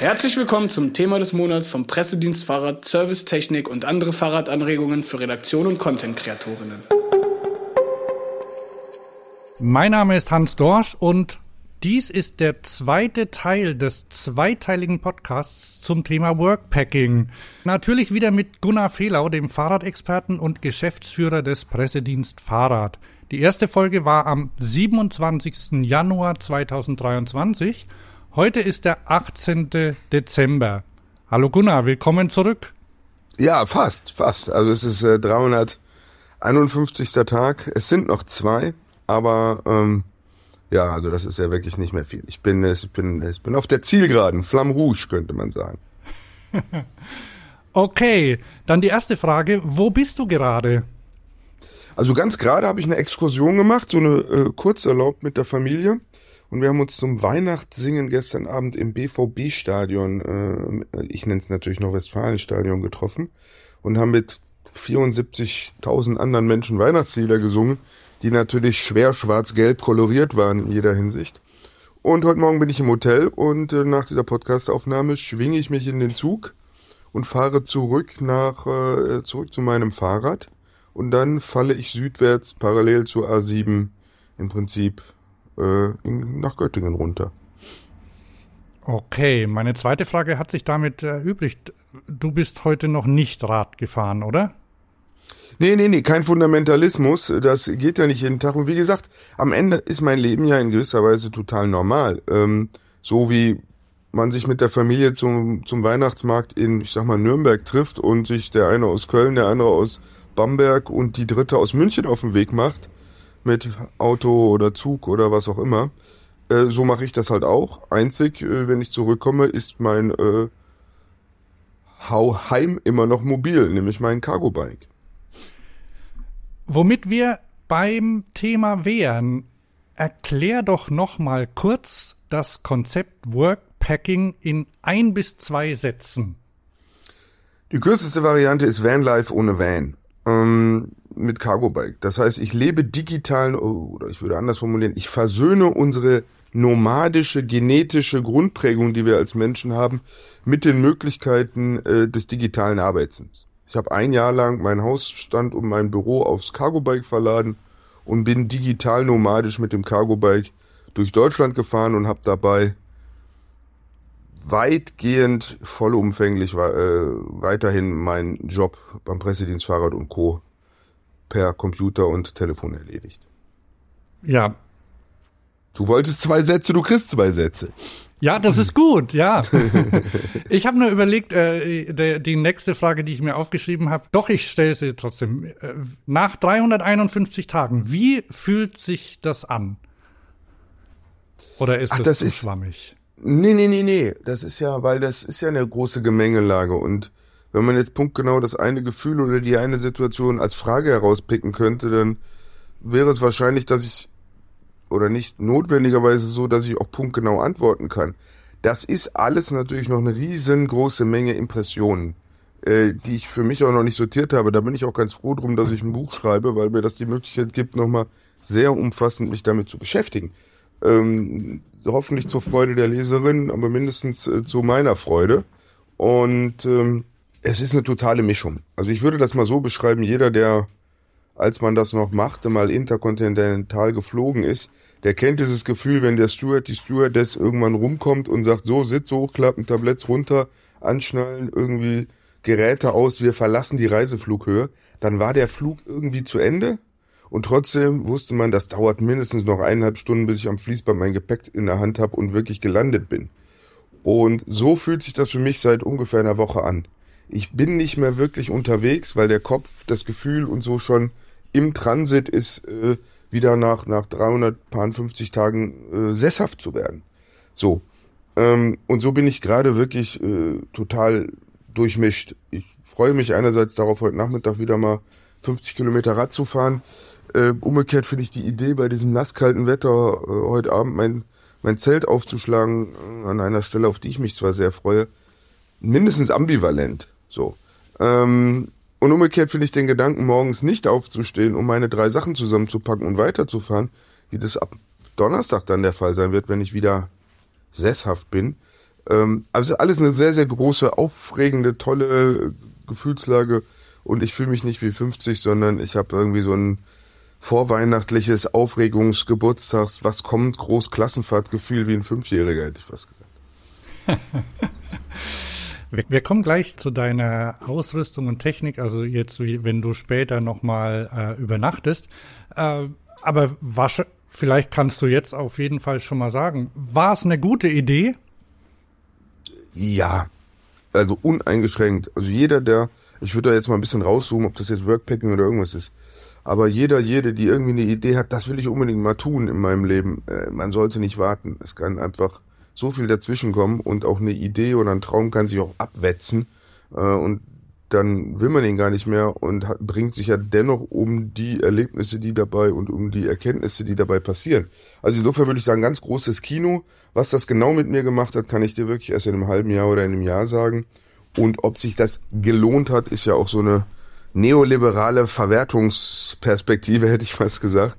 Herzlich willkommen zum Thema des Monats vom Pressedienst Fahrrad, Servicetechnik und andere Fahrradanregungen für Redaktion und Content-Kreatorinnen. Mein Name ist Hans Dorsch und dies ist der zweite Teil des zweiteiligen Podcasts zum Thema Workpacking. Natürlich wieder mit Gunnar Fehlau, dem Fahrradexperten und Geschäftsführer des Pressedienst Fahrrad. Die erste Folge war am 27. Januar 2023 Heute ist der 18. Dezember. Hallo Gunnar, willkommen zurück. Ja, fast, fast. Also es ist äh, 351. Tag. Es sind noch zwei, aber ähm, ja, also das ist ja wirklich nicht mehr viel. Ich bin, ich bin, ich bin auf der Zielgeraden, Flamme Rouge könnte man sagen. okay, dann die erste Frage: Wo bist du gerade? Also ganz gerade habe ich eine Exkursion gemacht, so eine äh, Kurzerlaubt mit der Familie. Und wir haben uns zum Weihnachtssingen gestern Abend im BVB-Stadion, äh, ich nenne es natürlich noch Westfalenstadion, getroffen und haben mit 74.000 anderen Menschen Weihnachtslieder gesungen, die natürlich schwer schwarz-gelb koloriert waren in jeder Hinsicht. Und heute Morgen bin ich im Hotel und äh, nach dieser Podcastaufnahme schwinge ich mich in den Zug und fahre zurück nach äh, zurück zu meinem Fahrrad und dann falle ich südwärts parallel zur A7 im Prinzip äh, in, nach Göttingen runter. Okay, meine zweite Frage hat sich damit erübrigt. Du bist heute noch nicht Rad gefahren, oder? Nee, nee, nee, kein Fundamentalismus. Das geht ja nicht jeden Tag. Und wie gesagt, am Ende ist mein Leben ja in gewisser Weise total normal. Ähm, so wie man sich mit der Familie zum, zum Weihnachtsmarkt in, ich sag mal, Nürnberg trifft und sich der eine aus Köln, der andere aus Bamberg und die dritte aus München auf den Weg macht, mit Auto oder Zug oder was auch immer. Äh, so mache ich das halt auch. Einzig, äh, wenn ich zurückkomme, ist mein äh, Heim immer noch mobil, nämlich mein Cargo-Bike. Womit wir beim Thema wären, erklär doch noch mal kurz das Konzept Workpacking in ein bis zwei Sätzen. Die kürzeste Variante ist Vanlife ohne Van. Ähm, mit Cargo Bike. Das heißt, ich lebe digital, oder ich würde anders formulieren, ich versöhne unsere nomadische, genetische Grundprägung, die wir als Menschen haben, mit den Möglichkeiten äh, des digitalen Arbeitens. Ich habe ein Jahr lang meinen Hausstand und mein Büro aufs Cargo Bike verladen und bin digital nomadisch mit dem Cargo Bike durch Deutschland gefahren und habe dabei weitgehend vollumfänglich äh, weiterhin meinen Job beim Pressedienstfahrrad und Co per Computer und Telefon erledigt. Ja. Du wolltest zwei Sätze, du kriegst zwei Sätze. Ja, das ist gut, ja. ich habe nur überlegt, äh, der, die nächste Frage, die ich mir aufgeschrieben habe, doch, ich stelle sie trotzdem. Äh, nach 351 Tagen, wie fühlt sich das an? Oder ist Ach, das, das ist, schwammig? Nee, nee, nee, nee. Das ist ja, weil das ist ja eine große Gemengelage und wenn man jetzt punktgenau das eine Gefühl oder die eine Situation als Frage herauspicken könnte, dann wäre es wahrscheinlich, dass ich oder nicht notwendigerweise so, dass ich auch punktgenau antworten kann. Das ist alles natürlich noch eine riesengroße Menge Impressionen, äh, die ich für mich auch noch nicht sortiert habe. Da bin ich auch ganz froh drum, dass ich ein Buch schreibe, weil mir das die Möglichkeit gibt, nochmal sehr umfassend mich damit zu beschäftigen. Ähm, hoffentlich zur Freude der Leserin, aber mindestens äh, zu meiner Freude. Und ähm, es ist eine totale Mischung. Also ich würde das mal so beschreiben, jeder, der, als man das noch machte, mal interkontinental geflogen ist, der kennt dieses Gefühl, wenn der Steward, die Stewardess irgendwann rumkommt und sagt, so, Sitze hochklappen, Tabletts runter, anschnallen, irgendwie Geräte aus, wir verlassen die Reiseflughöhe, dann war der Flug irgendwie zu Ende und trotzdem wusste man, das dauert mindestens noch eineinhalb Stunden, bis ich am Fließband mein Gepäck in der Hand habe und wirklich gelandet bin. Und so fühlt sich das für mich seit ungefähr einer Woche an ich bin nicht mehr wirklich unterwegs, weil der Kopf, das Gefühl und so schon im Transit ist, äh, wieder nach, nach 350 Tagen äh, sesshaft zu werden. So. Ähm, und so bin ich gerade wirklich äh, total durchmischt. Ich freue mich einerseits darauf, heute Nachmittag wieder mal 50 Kilometer Rad zu fahren. Äh, umgekehrt finde ich die Idee, bei diesem nasskalten Wetter äh, heute Abend mein, mein Zelt aufzuschlagen, äh, an einer Stelle, auf die ich mich zwar sehr freue, mindestens ambivalent. So. Ähm, und umgekehrt finde ich den Gedanken, morgens nicht aufzustehen, um meine drei Sachen zusammenzupacken und weiterzufahren, wie das ab Donnerstag dann der Fall sein wird, wenn ich wieder sesshaft bin, Ähm, also alles eine sehr, sehr große, aufregende, tolle Gefühlslage und ich fühle mich nicht wie 50, sondern ich habe irgendwie so ein vorweihnachtliches Aufregungsgeburtstags, was kommt, Großklassenfahrtgefühl wie ein Fünfjähriger, hätte ich fast gesagt. wir, wir, kommen gleich zu deiner Ausrüstung und Technik, also jetzt, wenn du später nochmal äh, übernachtest. Äh, aber was, vielleicht kannst du jetzt auf jeden Fall schon mal sagen, war es eine gute Idee? Ja, also uneingeschränkt. Also jeder, der, ich würde da jetzt mal ein bisschen rauszoomen, ob das jetzt Workpacking oder irgendwas ist. Aber jeder, jede, die irgendwie eine Idee hat, das will ich unbedingt mal tun in meinem Leben. Äh, man sollte nicht warten. Es kann einfach so viel dazwischen kommen und auch eine Idee oder ein Traum kann sich auch abwetzen. Äh, und dann will man ihn gar nicht mehr und hat, bringt sich ja dennoch um die Erlebnisse, die dabei und um die Erkenntnisse, die dabei passieren. Also insofern würde ich sagen, ganz großes Kino. Was das genau mit mir gemacht hat, kann ich dir wirklich erst in einem halben Jahr oder in einem Jahr sagen. Und ob sich das gelohnt hat, ist ja auch so eine neoliberale Verwertungsperspektive, hätte ich fast gesagt.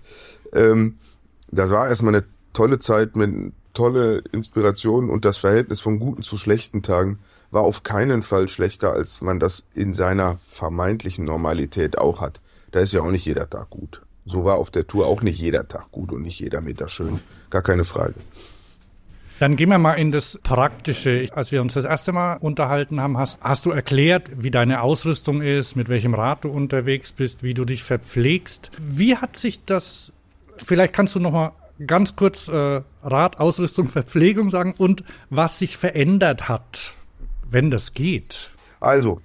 Ähm, das war erstmal eine tolle Zeit mit tolle Inspiration und das Verhältnis von guten zu schlechten Tagen war auf keinen Fall schlechter, als man das in seiner vermeintlichen Normalität auch hat. Da ist ja auch nicht jeder Tag gut. So war auf der Tour auch nicht jeder Tag gut und nicht jeder Meter schön. Gar keine Frage. Dann gehen wir mal in das Praktische. Als wir uns das erste Mal unterhalten haben, hast, hast du erklärt, wie deine Ausrüstung ist, mit welchem Rad du unterwegs bist, wie du dich verpflegst. Wie hat sich das, vielleicht kannst du noch mal ganz kurz äh, Rad, Ausrüstung, Verpflegung sagen und was sich verändert hat, wenn das geht. Also,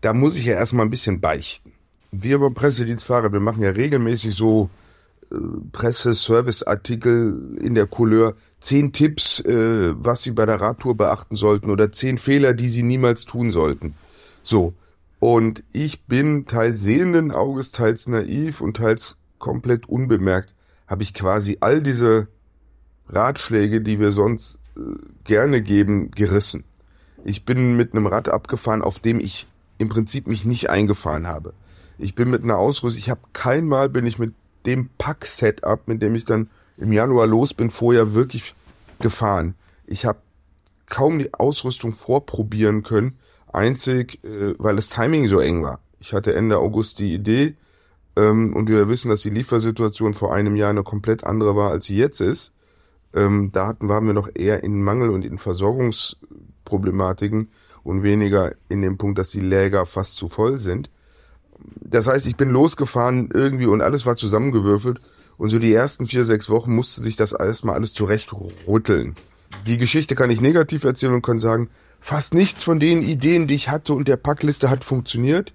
da muss ich ja erstmal ein bisschen beichten. Wir beim Pressedienstfahrer, wir machen ja regelmäßig so äh, Presse-Service-Artikel in der Couleur zehn Tipps, äh, was Sie bei der Radtour beachten sollten oder zehn Fehler, die Sie niemals tun sollten. So. Und ich bin teils sehenden Auges, teils naiv und teils komplett unbemerkt, habe ich quasi all diese Ratschläge, die wir sonst äh, gerne geben, gerissen. Ich bin mit einem Rad abgefahren, auf dem ich im Prinzip mich nicht eingefahren habe. Ich bin mit einer Ausrüstung, ich habe kein Mal bin ich mit dem Pack-Setup, mit dem ich dann im Januar los bin, vorher wirklich gefahren. Ich habe kaum die Ausrüstung vorprobieren können, einzig, äh, weil das Timing so eng war. Ich hatte Ende August die Idee ähm, und wir wissen, dass die Liefersituation vor einem Jahr eine komplett andere war, als sie jetzt ist. Ähm, da hatten, waren wir noch eher in Mangel und in Versorgungsproblematiken und weniger in dem Punkt, dass die Läger fast zu voll sind. Das heißt, ich bin losgefahren irgendwie und alles war zusammengewürfelt und so die ersten vier, sechs Wochen musste sich das erstmal alles zurechtrütteln. Die Geschichte kann ich negativ erzählen und kann sagen, fast nichts von den Ideen, die ich hatte und der Packliste hat funktioniert.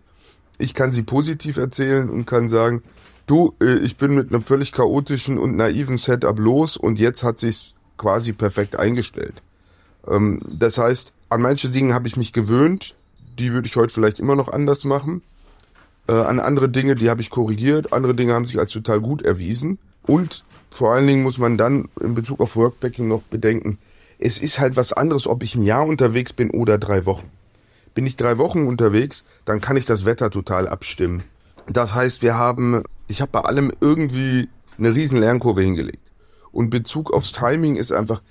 Ich kann sie positiv erzählen und kann sagen, du, äh, ich bin mit einem völlig chaotischen und naiven Setup los und jetzt hat sich's quasi perfekt eingestellt. Ähm, das heißt, an manche Dinge habe ich mich gewöhnt, die würde ich heute vielleicht immer noch anders machen. Äh, an andere Dinge, die habe ich korrigiert, andere Dinge haben sich als total gut erwiesen. Und vor allen Dingen muss man dann in Bezug auf Workbacking noch bedenken, es ist halt was anderes, ob ich ein Jahr unterwegs bin oder drei Wochen. Bin ich drei Wochen unterwegs, dann kann ich das Wetter total abstimmen. Das heißt, wir haben, ich habe bei allem irgendwie eine riesen Lernkurve hingelegt. Und Bezug aufs Timing ist einfach,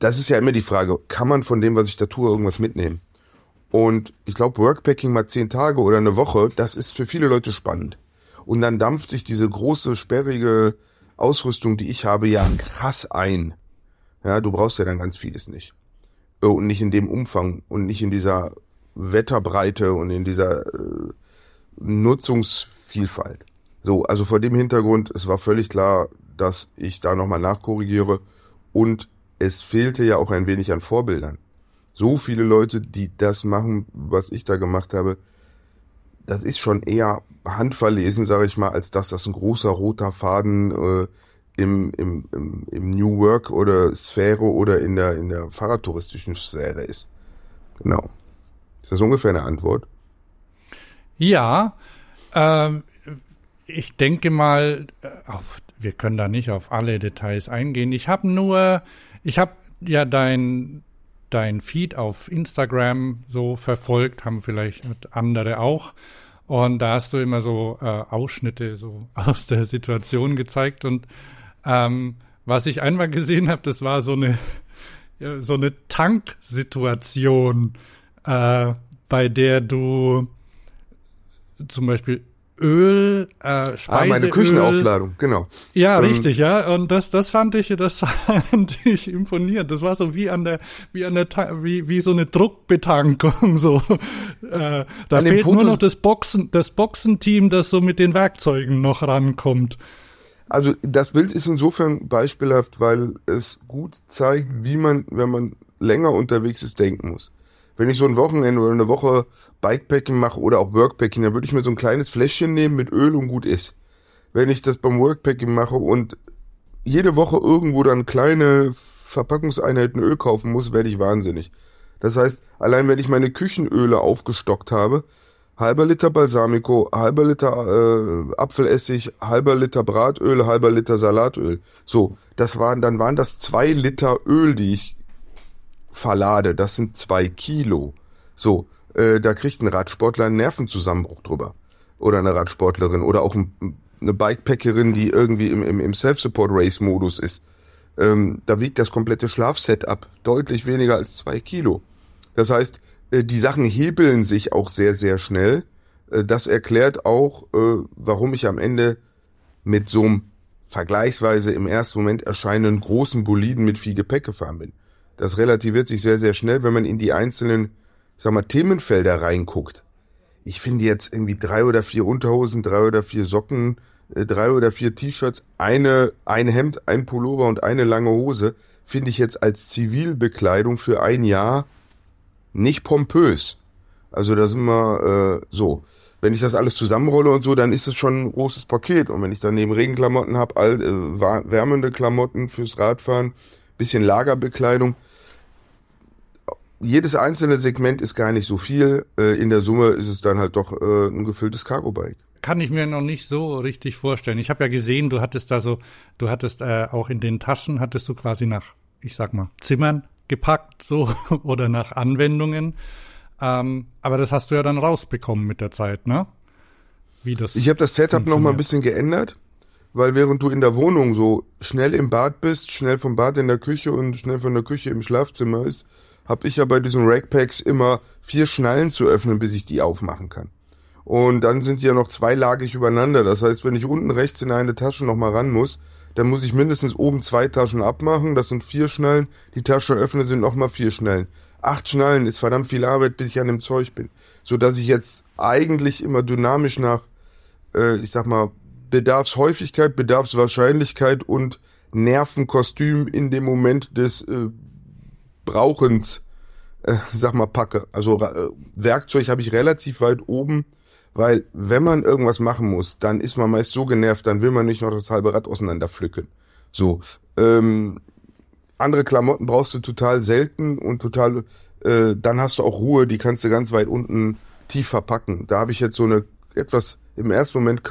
das ist ja immer die Frage, kann man von dem, was ich da tue, irgendwas mitnehmen? Und ich glaube, Workpacking mal zehn Tage oder eine Woche, das ist für viele Leute spannend. Und dann dampft sich diese große, sperrige Ausrüstung, die ich habe, ja krass ein. Ja, du brauchst ja dann ganz vieles nicht. Äh, und nicht in dem Umfang und nicht in dieser Wetterbreite und in dieser äh, Nutzungsvielfalt. So, also vor dem Hintergrund, es war völlig klar, dass ich da nochmal nachkorrigiere und es fehlte ja auch ein wenig an Vorbildern so viele Leute, die das machen, was ich da gemacht habe, das ist schon eher handverlesen, sage ich mal, als dass das ein großer roter Faden äh, im, im, im, im New Work oder Sphäre oder in der, in der fahrradtouristischen Sphäre ist. Genau. Ist das ungefähr eine Antwort? Ja, äh, ich denke mal, äh, auf, wir können da nicht auf alle Details eingehen. Ich habe nur, ich habe ja dein dein Feed auf Instagram so verfolgt, haben vielleicht andere auch. Und da hast du immer so äh, Ausschnitte so aus der Situation gezeigt. Und ähm, was ich einmal gesehen habe, das war so eine, so eine Tanksituation, äh, bei der du zum Beispiel Öl, äh, Speiseöl. Ah, meine Küchenaufladung, genau. Ja, ähm, richtig, ja. Und das, das fand ich, das fand ich imponierend. Das war so wie an der, wie an der, wie, wie so eine Druckbetankung, so. Äh, da fehlt nur noch das Boxen, das Boxenteam, das so mit den Werkzeugen noch rankommt. Also das Bild ist insofern beispielhaft, weil es gut zeigt, wie man, wenn man länger unterwegs ist, denken muss wenn ich so ein Wochenende oder eine Woche Bikepacking mache oder auch Workpacking, dann würde ich mir so ein kleines Fläschchen nehmen mit Öl und gut ist. Wenn ich das beim Workpacking mache und jede Woche irgendwo dann kleine Verpackungseinheiten Öl kaufen muss, werde ich wahnsinnig. Das heißt, allein wenn ich meine Küchenöle aufgestockt habe, halber Liter Balsamico, halber Liter äh, Apfelessig, halber Liter Bratöl, halber Liter Salatöl. So, das waren, dann waren das zwei Liter Öl, die ich verlade, das sind zwei Kilo. So, äh, da kriegt ein Radsportler einen Nervenzusammenbruch drüber. Oder eine Radsportlerin oder auch ein, eine Bikepackerin, die irgendwie im, im, im Self-Support-Race-Modus ist. Ähm, da wiegt das komplette Schlafsetup deutlich weniger als zwei Kilo. Das heißt, die Sachen hebeln sich auch sehr, sehr schnell. Äh, das erklärt auch, äh, warum ich am Ende mit so einem vergleichsweise im ersten Moment erscheinenden großen Boliden mit viel Gepäck gefahren bin. Das relativiert sich sehr, sehr schnell, wenn man in die einzelnen, sag mal, Themenfelder reinguckt. Ich finde jetzt irgendwie drei oder vier Unterhosen, drei oder vier Socken, äh, drei oder vier T-Shirts, eine, ein Hemd, ein Pullover und eine lange Hose, finde ich jetzt als Zivilbekleidung für ein Jahr nicht pompös. Also da sind wir äh, so. Wenn ich das alles zusammenrolle und so, dann ist es schon ein großes Paket. Und wenn ich dann neben Regenklamotten habe, äh, wärmende Klamotten fürs Radfahren, bisschen Lagerbekleidung. Jedes einzelne Segment ist gar nicht so viel. Äh, in der Summe ist es dann halt doch äh, ein gefülltes Cargo-Bike kann ich mir noch nicht so richtig vorstellen. Ich habe ja gesehen, du hattest da so, du hattest äh, auch in den Taschen, hattest du quasi nach, ich sag mal, Zimmern gepackt, so, oder nach Anwendungen. Ähm, aber das hast du ja dann rausbekommen mit der Zeit, ne? Wie das. Ich habe das Setup noch mal ein bisschen geändert weil während du in der Wohnung so schnell im Bad bist, schnell vom Bad in der Küche und schnell von der Küche im Schlafzimmer ist, habe ich ja bei diesen Rackpacks immer vier Schnallen zu öffnen, bis ich die aufmachen kann. Und dann sind die ja noch zweilagig übereinander. Das heißt, wenn ich unten rechts in eine Tasche nochmal ran muss, dann muss ich mindestens oben zwei Taschen abmachen. Das sind vier Schnallen. Die Tasche öffne sind nochmal vier Schnallen. Acht Schnallen ist verdammt viel Arbeit, bis ich an dem Zeug bin. So dass ich jetzt eigentlich immer dynamisch nach, äh, ich sag mal, Bedarfshäufigkeit, Bedarfswahrscheinlichkeit und Nervenkostüm in dem Moment des äh, Brauchens, äh, sag mal, packe. Also äh, Werkzeug habe ich relativ weit oben, weil wenn man irgendwas machen muss, dann ist man meist so genervt, dann will man nicht noch das halbe Rad auseinander pflücken. So, ähm, andere Klamotten brauchst du total selten und total, äh, dann hast du auch Ruhe, die kannst du ganz weit unten tief verpacken. Da habe ich jetzt so eine etwas im ersten Moment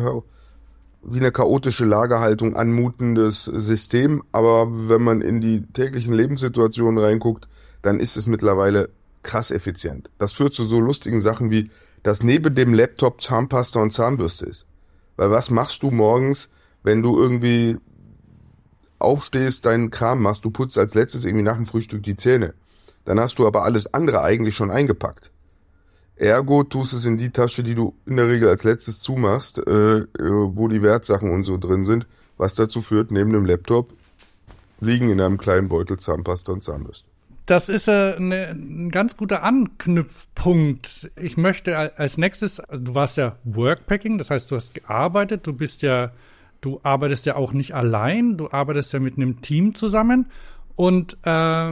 wie eine chaotische Lagerhaltung anmutendes System, aber wenn man in die täglichen Lebenssituationen reinguckt, dann ist es mittlerweile krass effizient. Das führt zu so lustigen Sachen wie, dass neben dem Laptop Zahnpasta und Zahnbürste ist. Weil was machst du morgens, wenn du irgendwie aufstehst, deinen Kram machst, du putzt als letztes irgendwie nach dem Frühstück die Zähne. Dann hast du aber alles andere eigentlich schon eingepackt. Ergo tust es in die Tasche, die du in der Regel als letztes zumachst, äh, äh, wo die Wertsachen und so drin sind, was dazu führt, neben dem Laptop liegen in einem kleinen Beutel Zahnpasta und Zahnbürste. Das ist äh, ne, ein ganz guter Anknüpfpunkt. Ich möchte als nächstes, also du warst ja Workpacking, das heißt, du hast gearbeitet, du bist ja, du arbeitest ja auch nicht allein, du arbeitest ja mit einem Team zusammen und äh,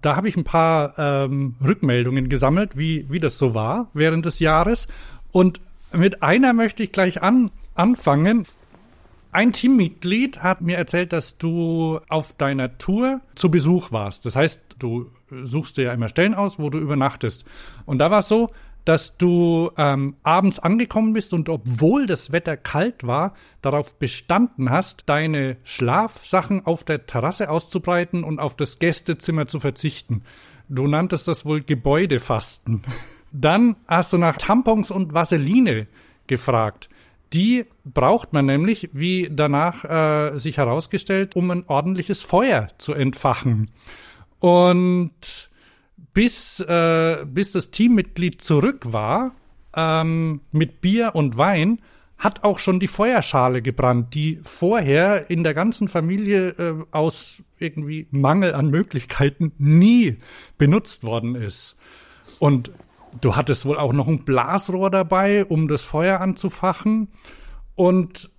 da habe ich ein paar ähm, Rückmeldungen gesammelt, wie, wie das so war während des Jahres. Und mit einer möchte ich gleich an, anfangen. Ein Teammitglied hat mir erzählt, dass du auf deiner Tour zu Besuch warst. Das heißt, du suchst dir ja immer Stellen aus, wo du übernachtest. Und da war es so, dass du ähm, abends angekommen bist und obwohl das Wetter kalt war, darauf bestanden hast, deine Schlafsachen auf der Terrasse auszubreiten und auf das Gästezimmer zu verzichten. Du nanntest das wohl Gebäudefasten. Dann hast du nach Tampons und Vaseline gefragt. Die braucht man nämlich, wie danach äh, sich herausgestellt, um ein ordentliches Feuer zu entfachen. Und bis, äh, bis das Teammitglied zurück war, ähm, mit Bier und Wein, hat auch schon die Feuerschale gebrannt, die vorher in der ganzen Familie äh, aus irgendwie Mangel an Möglichkeiten nie benutzt worden ist. Und du hattest wohl auch noch ein Blasrohr dabei, um das Feuer anzufachen. Und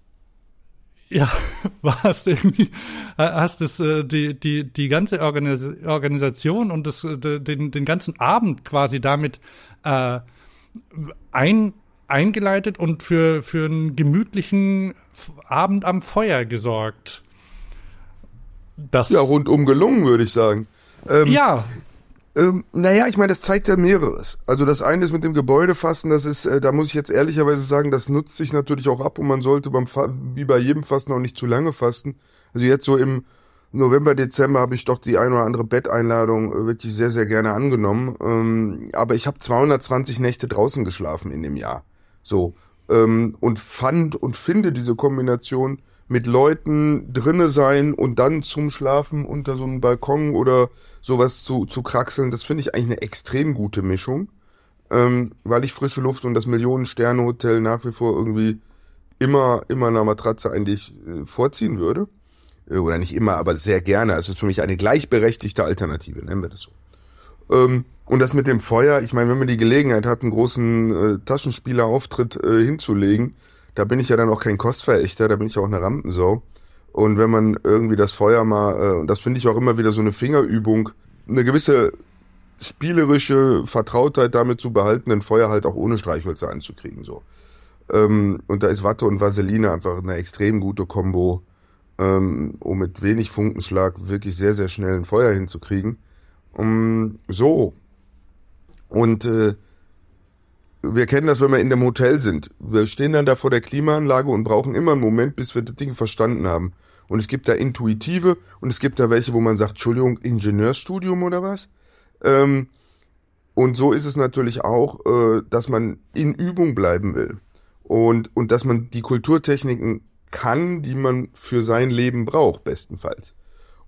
ja, warst irgendwie, hast es äh, die, die, die ganze Organis Organisation und das, äh, den, den ganzen Abend quasi damit äh, ein, eingeleitet und für, für einen gemütlichen Abend am Feuer gesorgt. Das ja, rundum gelungen, würde ich sagen. Ähm, ja. Ähm, naja, ich meine, das zeigt ja mehreres. Also das eine ist mit dem Gebäudefasten, das ist, äh, da muss ich jetzt ehrlicherweise sagen, das nutzt sich natürlich auch ab und man sollte beim Fa wie bei jedem Fasten auch nicht zu lange fasten. Also jetzt so im November, Dezember habe ich doch die ein oder andere Betteinladung äh, wirklich sehr, sehr gerne angenommen. Ähm, aber ich habe 220 Nächte draußen geschlafen in dem Jahr. So. Ähm, und fand und finde diese Kombination mit Leuten drinne sein und dann zum Schlafen unter so einem Balkon oder sowas zu, zu kraxeln, das finde ich eigentlich eine extrem gute Mischung. Ähm, weil ich frische Luft und das Millionen-Sterne-Hotel nach wie vor irgendwie immer, immer einer Matratze eigentlich äh, vorziehen würde. Äh, oder nicht immer, aber sehr gerne. Also für mich eine gleichberechtigte Alternative, nennen wir das so. Ähm, und das mit dem Feuer, ich meine, wenn man die Gelegenheit hat, einen großen äh, Taschenspielerauftritt äh, hinzulegen, da bin ich ja dann auch kein Kostverächter, da bin ich auch eine Rampensau. Und wenn man irgendwie das Feuer mal, äh, und das finde ich auch immer wieder so eine Fingerübung, eine gewisse spielerische Vertrautheit damit zu behalten, ein Feuer halt auch ohne Streichhölzer anzukriegen, so. Ähm, und da ist Watte und Vaseline einfach eine extrem gute Kombo, ähm, um mit wenig Funkenschlag wirklich sehr, sehr schnell ein Feuer hinzukriegen. Um, so. Und äh, wir kennen das, wenn wir in dem Hotel sind. Wir stehen dann da vor der Klimaanlage und brauchen immer einen Moment, bis wir das Ding verstanden haben. Und es gibt da intuitive und es gibt da welche, wo man sagt, Entschuldigung, Ingenieurstudium oder was? Ähm, und so ist es natürlich auch, äh, dass man in Übung bleiben will. Und, und dass man die Kulturtechniken kann, die man für sein Leben braucht, bestenfalls.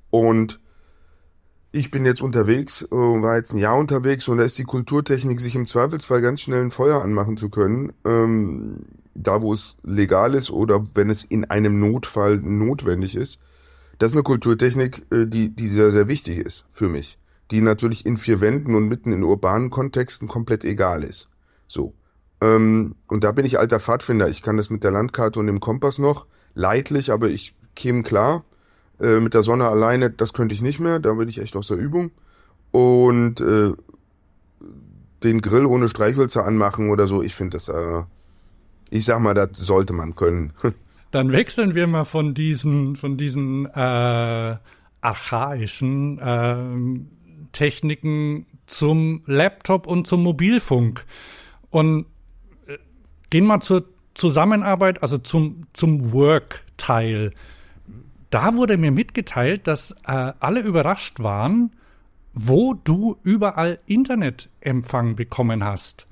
Und ich bin jetzt unterwegs, äh, war jetzt ein Jahr unterwegs und da ist die Kulturtechnik, sich im Zweifelsfall ganz schnell ein Feuer anmachen zu können, ähm, da wo es legal ist oder wenn es in einem Notfall notwendig ist. Das ist eine Kulturtechnik, äh, die, die sehr, sehr wichtig ist für mich. Die natürlich in vier Wänden und mitten in urbanen Kontexten komplett egal ist. So. Ähm, und da bin ich alter Pfadfinder. Ich kann das mit der Landkarte und dem Kompass noch, leidlich, aber ich käme klar. Äh, mit der Sonne alleine, das könnte ich nicht mehr, da bin ich echt aus der Übung. Und äh, den Grill ohne Streichhölzer anmachen oder so, ich finde das, äh, ich sag mal, das sollte man können. Dann wechseln wir mal von diesen, von diesen äh, archaischen äh, Techniken zum Laptop und zum Mobilfunk. Und äh, gehen mal zur Zusammenarbeit, also zum, zum Work-Teil da wurde mir mitgeteilt, dass äh, alle überrascht waren, wo du überall Internetempfang bekommen hast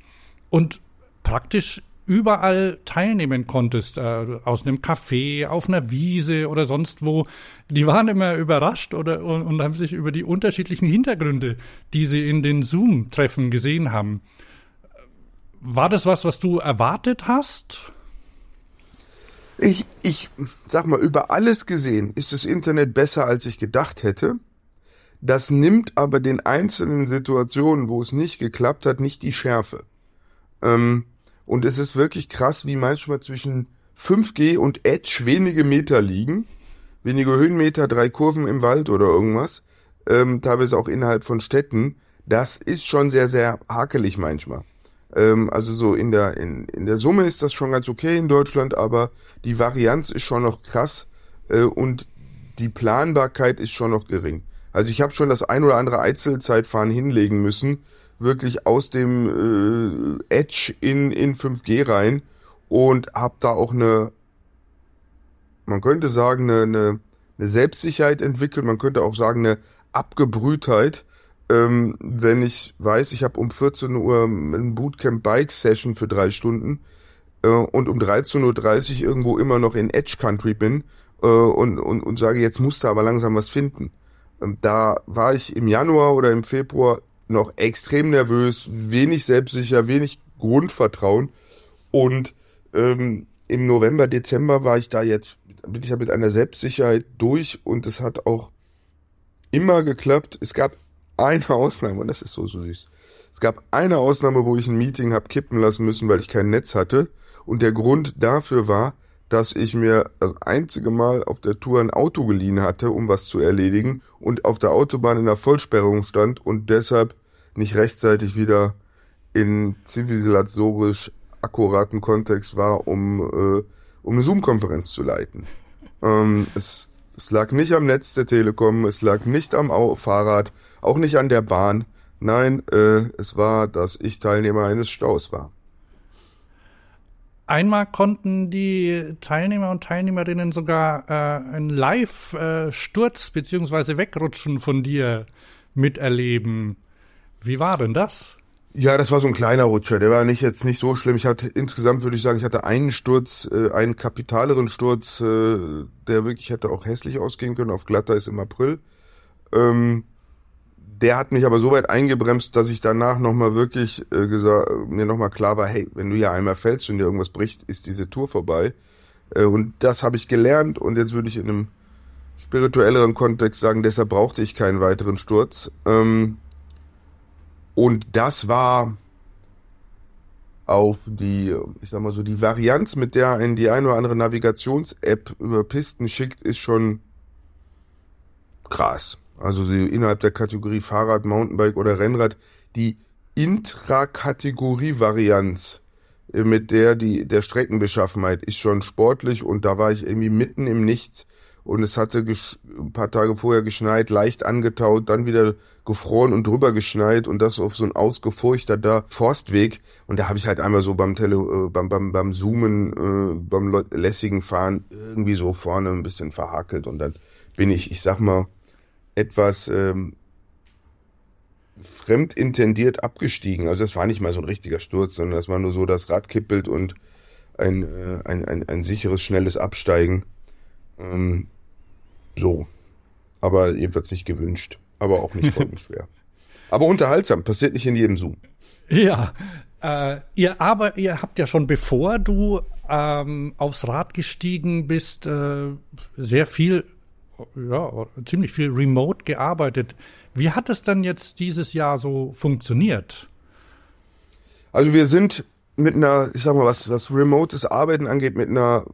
und praktisch überall teilnehmen konntest, äh, aus einem Café, auf einer Wiese oder sonst wo. Die waren immer überrascht oder und, und haben sich über die unterschiedlichen Hintergründe, die sie in den Zoom-Treffen gesehen haben. War das was, was du erwartet hast? Ich, ich sag mal, über alles gesehen ist das Internet besser, als ich gedacht hätte. Das nimmt aber den einzelnen Situationen, wo es nicht geklappt hat, nicht die Schärfe. Ähm, und es ist wirklich krass, wie manchmal zwischen 5G und Edge wenige Meter liegen. Wenige Höhenmeter, drei Kurven im Wald oder irgendwas. Ähm, teilweise auch innerhalb von Städten. Das ist schon sehr, sehr hakelig manchmal. Ähm, also so in der, in, in der Summe ist das schon ganz okay in Deutschland, aber die Varianz ist schon noch krass äh, und die Planbarkeit ist schon noch gering. Also ich habe schon das ein oder andere Einzelzeitfahren hinlegen müssen, wirklich aus dem äh, Edge in, in 5G rein und habe da auch eine, man könnte sagen, eine, eine, eine Selbstsicherheit entwickelt, man könnte auch sagen, eine Abgebrühtheit, ähm, wenn ich weiß, ich habe um 14 Uhr ein Bootcamp Bike Session für drei Stunden äh, und um 13.30 Uhr irgendwo immer noch in Edge Country bin äh, und, und, und sage, jetzt musst du aber langsam was finden. Ähm, da war ich im Januar oder im Februar noch extrem nervös, wenig selbstsicher, wenig Grundvertrauen. Und ähm, im November, Dezember war ich da jetzt, bin ich ja mit einer Selbstsicherheit durch und es hat auch immer geklappt. Es gab eine Ausnahme und das ist so süß. Es gab eine Ausnahme, wo ich ein Meeting hab kippen lassen müssen, weil ich kein Netz hatte. Und der Grund dafür war, dass ich mir das einzige Mal auf der Tour ein Auto geliehen hatte, um was zu erledigen und auf der Autobahn in der Vollsperrung stand und deshalb nicht rechtzeitig wieder in zivilisatorisch akkuraten Kontext war, um, äh, um eine Zoom-Konferenz zu leiten. Ähm, es, es lag nicht am Netz der Telekom, es lag nicht am Fahrrad, auch nicht an der Bahn. Nein, äh, es war, dass ich Teilnehmer eines Staus war. Einmal konnten die Teilnehmer und Teilnehmerinnen sogar äh, einen Live-Sturz beziehungsweise Wegrutschen von dir miterleben. Wie war denn das? Ja, das war so ein kleiner Rutscher. Der war nicht jetzt nicht so schlimm. Ich hatte insgesamt würde ich sagen, ich hatte einen Sturz, äh, einen kapitaleren Sturz, äh, der wirklich hätte auch hässlich ausgehen können. Auf Glatter ist im April. Ähm, der hat mich aber so weit eingebremst, dass ich danach nochmal wirklich äh, gesagt, mir nochmal klar war, hey, wenn du hier einmal fällst und dir irgendwas bricht, ist diese Tour vorbei. Äh, und das habe ich gelernt und jetzt würde ich in einem spirituelleren Kontext sagen, deshalb brauchte ich keinen weiteren Sturz. Ähm, und das war auf die, ich sag mal so, die Varianz, mit der ein die ein oder andere Navigations-App über Pisten schickt, ist schon krass. Also die, innerhalb der Kategorie Fahrrad, Mountainbike oder Rennrad, die Intrakategorie-Varianz, äh, mit der die der Streckenbeschaffenheit ist schon sportlich und da war ich irgendwie mitten im Nichts und es hatte ein paar Tage vorher geschneit, leicht angetaut, dann wieder gefroren und drüber geschneit und das auf so ein ausgefurchteter Forstweg und da habe ich halt einmal so beim Tele äh, beim, beim beim Zoomen äh, beim lässigen Fahren irgendwie so vorne ein bisschen verhakelt und dann bin ich, ich sag mal etwas ähm, fremdintendiert abgestiegen. Also das war nicht mal so ein richtiger Sturz, sondern das war nur so, das Rad kippelt und ein, äh, ein, ein, ein sicheres, schnelles Absteigen. Ähm, so. Aber jedenfalls nicht gewünscht. Aber auch nicht folgenschwer. aber unterhaltsam, passiert nicht in jedem Zoom. Ja. Äh, ihr aber ihr habt ja schon bevor du ähm, aufs Rad gestiegen bist, äh, sehr viel ja, ziemlich viel remote gearbeitet. Wie hat es dann jetzt dieses Jahr so funktioniert? Also wir sind mit einer, ich sag mal, was, was remotes Arbeiten angeht, mit einer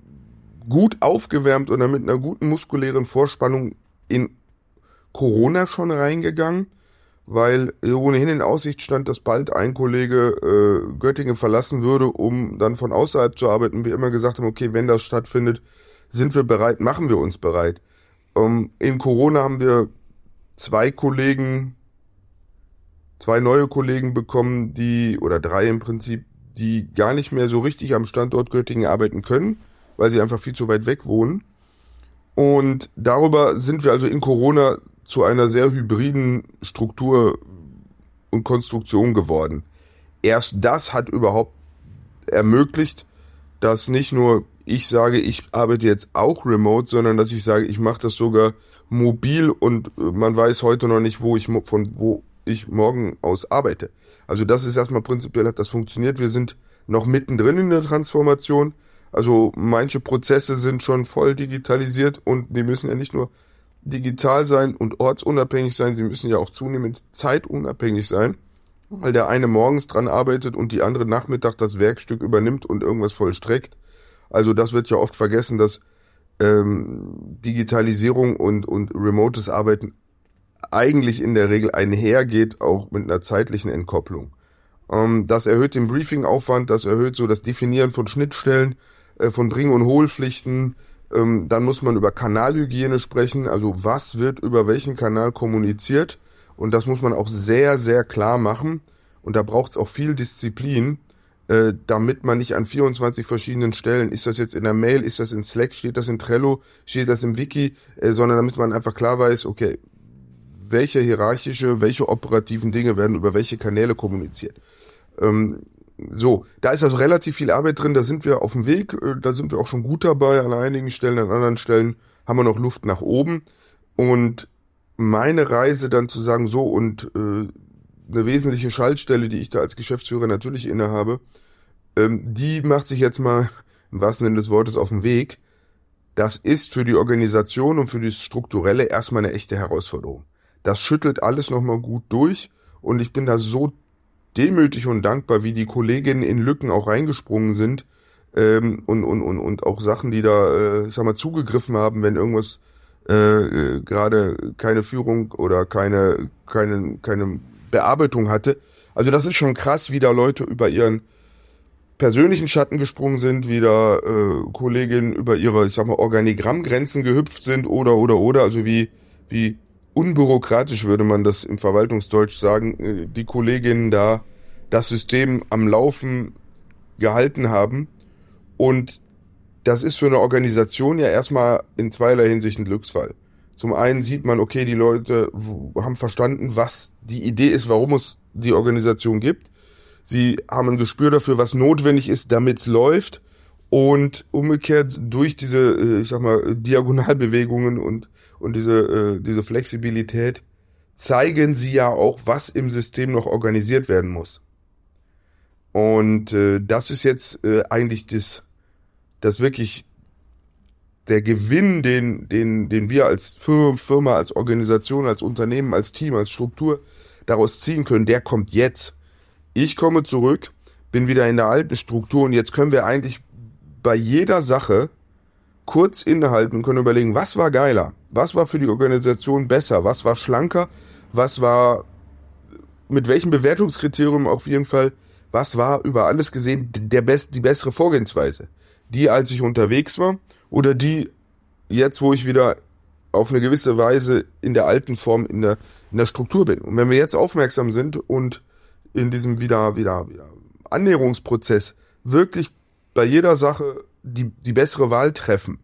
gut aufgewärmt oder mit einer guten muskulären Vorspannung in Corona schon reingegangen, weil ohnehin in Aussicht stand, dass bald ein Kollege äh, Göttingen verlassen würde, um dann von außerhalb zu arbeiten. Wir immer gesagt haben, okay, wenn das stattfindet, sind wir bereit, machen wir uns bereit. Ähm, in Corona haben wir zwei Kollegen, zwei neue Kollegen bekommen, die, oder drei im Prinzip, die gar nicht mehr so richtig am Standort Göttingen arbeiten können, weil sie einfach viel zu weit weg wohnen. Und darüber sind wir also in Corona zu einer sehr hybriden Struktur und Konstruktion geworden. Erst das hat überhaupt ermöglicht, dass nicht nur ich sage, ich arbeite jetzt auch remote, sondern dass ich sage, ich mache das sogar mobil und äh, man weiß heute noch nicht, wo ich von wo ich morgen aus arbeite. Also das ist erstmal prinzipiell hat das funktioniert. Wir sind noch mittendrin in der Transformation. Also manche Prozesse sind schon voll digitalisiert und die müssen ja nicht nur digital sein und ortsunabhängig sein, sie müssen ja auch zunehmend zeitunabhängig sein, weil der eine morgens dran arbeitet und die andere Nachmittag das Werkstück übernimmt und irgendwas vollstreckt. Also das wird ja oft vergessen, dass ähm, Digitalisierung und, und remotes Arbeiten eigentlich in der Regel einhergeht, auch mit einer zeitlichen Entkopplung. Ähm, das erhöht den Briefingaufwand, das erhöht so das Definieren von Schnittstellen, äh, von Bring- und Hohlpflichten. Ähm, dann muss man über Kanalhygiene sprechen, also was wird über welchen Kanal kommuniziert. Und das muss man auch sehr, sehr klar machen. Und da braucht es auch viel Disziplin, äh, damit man nicht an 24 verschiedenen Stellen, ist das jetzt in der Mail, ist das in Slack, steht das in Trello, steht das im Wiki, äh, sondern damit man einfach klar weiß, okay, welche hierarchische, welche operativen Dinge werden über welche Kanäle kommuniziert. Ähm, so, da ist also relativ viel Arbeit drin, da sind wir auf dem Weg, äh, da sind wir auch schon gut dabei, an einigen Stellen, an anderen Stellen haben wir noch Luft nach oben und meine Reise dann zu sagen, so und äh, eine wesentliche Schaltstelle, die ich da als Geschäftsführer natürlich innehabe, ähm, die macht sich jetzt mal im wahrsten Sinne des Wortes auf den Weg. Das ist für die Organisation und für das Strukturelle erstmal eine echte Herausforderung. Das schüttelt alles nochmal gut durch und ich bin da so demütig und dankbar, wie die Kolleginnen in Lücken auch reingesprungen sind ähm, und, und, und, und auch Sachen, die da, äh, ich sag mal, zugegriffen haben, wenn irgendwas äh, äh, gerade keine Führung oder keine, keine, keine Bearbeitung hatte. Also das ist schon krass, wie da Leute über ihren persönlichen Schatten gesprungen sind, wie da äh, Kolleginnen über ihre, ich sag mal, Organigrammgrenzen gehüpft sind oder oder oder, also wie, wie unbürokratisch würde man das im Verwaltungsdeutsch sagen, äh, die Kolleginnen da das System am Laufen gehalten haben. Und das ist für eine Organisation ja erstmal in zweierlei Hinsicht ein Glücksfall. Zum einen sieht man, okay, die Leute haben verstanden, was die Idee ist, warum es die Organisation gibt. Sie haben ein Gespür dafür, was notwendig ist, damit es läuft. Und umgekehrt durch diese, äh, ich sag mal, Diagonalbewegungen und, und diese, äh, diese Flexibilität zeigen sie ja auch, was im System noch organisiert werden muss. Und äh, das ist jetzt eigentlich das, das wirklich der Gewinn, den, den, den wir als Firma, als Organisation, als Unternehmen, als Team, als Struktur daraus ziehen können, der kommt jetzt. Ich komme zurück, bin wieder in der alten Struktur und jetzt können wir eigentlich bei jeder Sache kurz innehalten und können überlegen, was war geiler? Was war für die Organisation besser? Was war schlanker? Was war mit welchem Bewertungskriterium auf jeden Fall? Was war über alles gesehen der best, die bessere Vorgehensweise? Die, als ich unterwegs war oder die jetzt, wo ich wieder auf eine gewisse Weise in der alten Form in der, in der Struktur bin. Und wenn wir jetzt aufmerksam sind und in diesem wieder, wieder, wieder Annäherungsprozess wirklich bei jeder Sache die, die bessere Wahl treffen,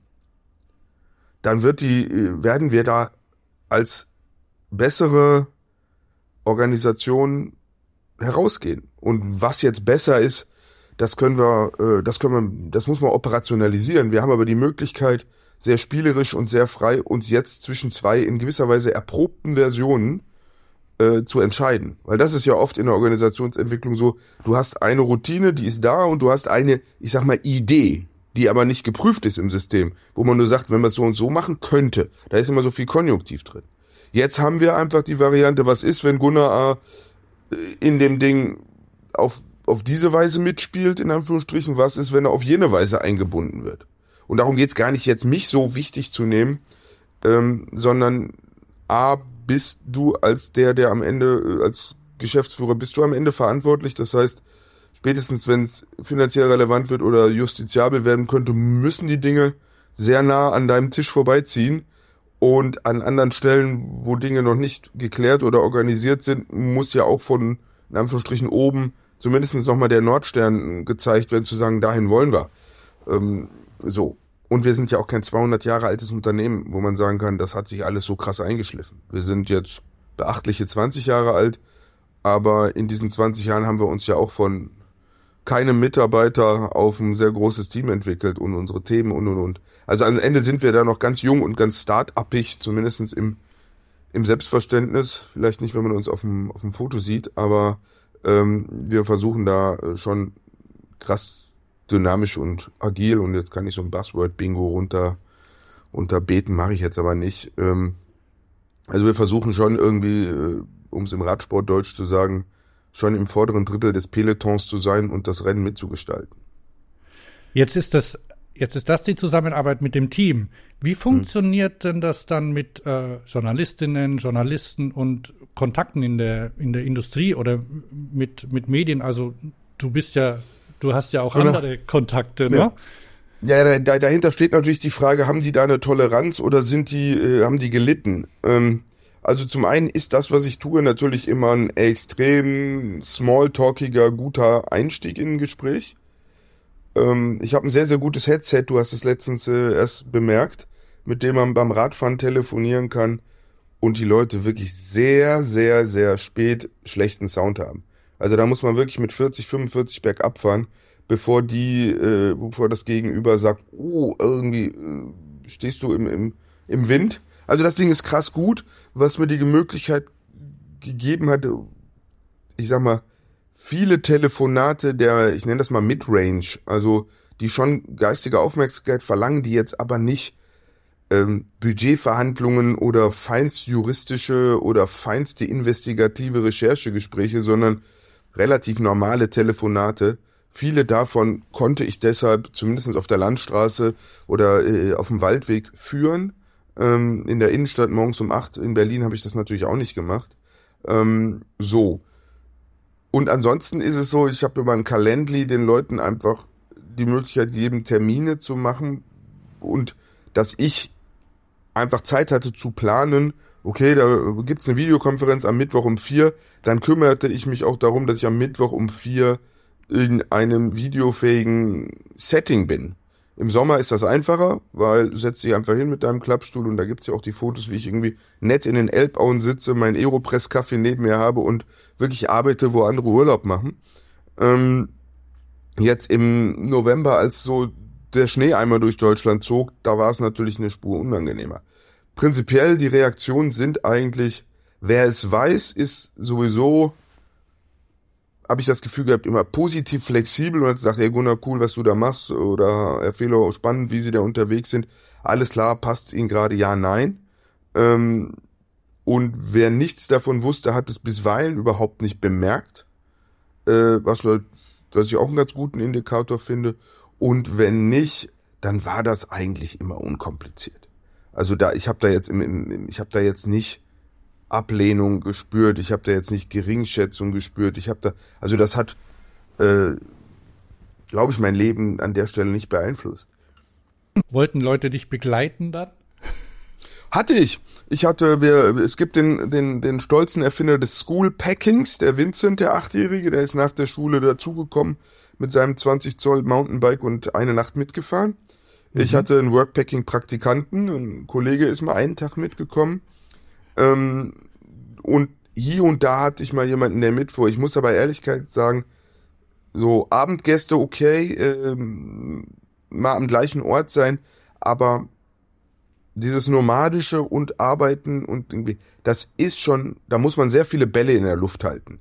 dann wird die, werden wir da als bessere Organisation herausgehen. Und was jetzt besser ist, das können wir, äh, das können wir, das muss man operationalisieren. Wir haben aber die Möglichkeit, sehr spielerisch und sehr frei uns jetzt zwischen zwei in gewisser Weise erprobten Versionen äh, zu entscheiden. Weil das ist ja oft in der Organisationsentwicklung so, du hast eine Routine, die ist da und du hast eine, ich sag mal, Idee, die aber nicht geprüft ist im System, wo man nur sagt, wenn wir es so und so machen könnte, da ist immer so viel Konjunktiv drin. Jetzt haben wir einfach die Variante, was ist, wenn Gunnar äh, in dem Ding auf, auf diese Weise mitspielt, in Anführungsstrichen, was ist, wenn er auf jene Weise eingebunden wird. Und darum geht's gar nicht jetzt, mich so wichtig zu nehmen, ähm, sondern A, bist du als der, der am Ende, äh, als Geschäftsführer, bist du am Ende verantwortlich. Das heißt, spätestens wenn es finanziell relevant wird oder justiziabel werden könnte, müssen die Dinge sehr nah an deinem Tisch vorbeiziehen. Und an anderen Stellen, wo Dinge noch nicht geklärt oder organisiert sind, muss ja auch von, in Anführungsstrichen, oben zumindest nochmal der Nordstern gezeigt werden, zu sagen, dahin wollen wir. Ähm, so. Und wir sind ja auch kein 200 Jahre altes Unternehmen, wo man sagen kann, das hat sich alles so krass eingeschliffen. Wir sind jetzt beachtliche 20 Jahre alt, aber in diesen 20 Jahren haben wir uns ja auch von keinem Mitarbeiter auf ein sehr großes Team entwickelt und unsere Themen und und und. Also am Ende sind wir da noch ganz jung und ganz start-upig, zumindestens im, im Selbstverständnis. Vielleicht nicht, wenn man uns auf dem, auf dem Foto sieht, aber ähm, wir versuchen da schon krass dynamisch und agil und jetzt kann ich so ein Buzzword-Bingo runter unterbeten, mache ich jetzt aber nicht. Ähm, also wir versuchen schon irgendwie, äh, um es im Radsport deutsch zu sagen, schon im vorderen Drittel des Pelotons zu sein und das Rennen mitzugestalten. Jetzt ist das, jetzt ist das die Zusammenarbeit mit dem Team. Wie funktioniert hm. denn das dann mit äh, Journalistinnen, Journalisten und Kontakten in der in der Industrie oder mit mit Medien? Also du bist ja Du hast ja auch genau. andere Kontakte, ne? Ja. ja, da, dahinter steht natürlich die Frage, haben die da eine Toleranz oder sind die, äh, haben die gelitten? Ähm, also zum einen ist das, was ich tue, natürlich immer ein extrem smalltalkiger, guter Einstieg in ein Gespräch. Ähm, ich habe ein sehr, sehr gutes Headset, du hast es letztens äh, erst bemerkt, mit dem man beim Radfahren telefonieren kann und die Leute wirklich sehr, sehr, sehr spät schlechten Sound haben. Also da muss man wirklich mit 40, 45 bergab fahren, bevor die, äh, bevor das Gegenüber sagt, oh, irgendwie äh, stehst du im, im, im Wind. Also das Ding ist krass gut, was mir die Möglichkeit gegeben hat, ich sag mal, viele Telefonate der, ich nenne das mal Midrange, also die schon geistige Aufmerksamkeit verlangen, die jetzt aber nicht ähm, Budgetverhandlungen oder feinst juristische oder feinste investigative Recherchegespräche, sondern relativ normale Telefonate. Viele davon konnte ich deshalb zumindest auf der Landstraße oder äh, auf dem Waldweg führen. Ähm, in der Innenstadt morgens um acht in Berlin habe ich das natürlich auch nicht gemacht. Ähm, so. Und ansonsten ist es so, ich habe über ein Calendly den Leuten einfach die Möglichkeit gegeben, Termine zu machen und dass ich einfach Zeit hatte zu planen, okay, da gibt's eine Videokonferenz am Mittwoch um vier, dann kümmerte ich mich auch darum, dass ich am Mittwoch um vier in einem videofähigen Setting bin. Im Sommer ist das einfacher, weil du setzt dich einfach hin mit deinem Klappstuhl und da gibt's ja auch die Fotos, wie ich irgendwie nett in den Elbauen sitze, meinen Aeropress-Kaffee neben mir habe und wirklich arbeite, wo andere Urlaub machen. Ähm, jetzt im November, als so der Schnee einmal durch Deutschland zog, da war es natürlich eine Spur unangenehmer. Prinzipiell die Reaktionen sind eigentlich, wer es weiß, ist sowieso, habe ich das Gefühl gehabt, immer positiv flexibel und hat gesagt, hey Gunnar, cool, was du da machst oder Herr Fehler, spannend, wie sie da unterwegs sind. Alles klar, passt ihnen gerade ja, nein. Ähm, und wer nichts davon wusste, hat es bisweilen überhaupt nicht bemerkt, äh, was, was ich auch einen ganz guten Indikator finde. Und wenn nicht, dann war das eigentlich immer unkompliziert. Also da, ich habe da jetzt im, im ich habe da jetzt nicht Ablehnung gespürt, ich habe da jetzt nicht Geringschätzung gespürt, ich habe da, also das hat, äh, glaube ich, mein Leben an der Stelle nicht beeinflusst. Wollten Leute dich begleiten dann? Hatte ich. Ich hatte, wir, es gibt den, den, den stolzen Erfinder des School Packings, der Vincent, der Achtjährige, der ist nach der Schule dazugekommen mit seinem 20 Zoll Mountainbike und eine Nacht mitgefahren. Mhm. Ich hatte einen Workpacking-Praktikanten, ein Kollege ist mal einen Tag mitgekommen. Ähm, und hier und da hatte ich mal jemanden, der mitfuhr. Ich muss aber Ehrlichkeit sagen, so Abendgäste okay, ähm, mal am gleichen Ort sein, aber dieses nomadische und arbeiten und irgendwie, das ist schon, da muss man sehr viele Bälle in der Luft halten,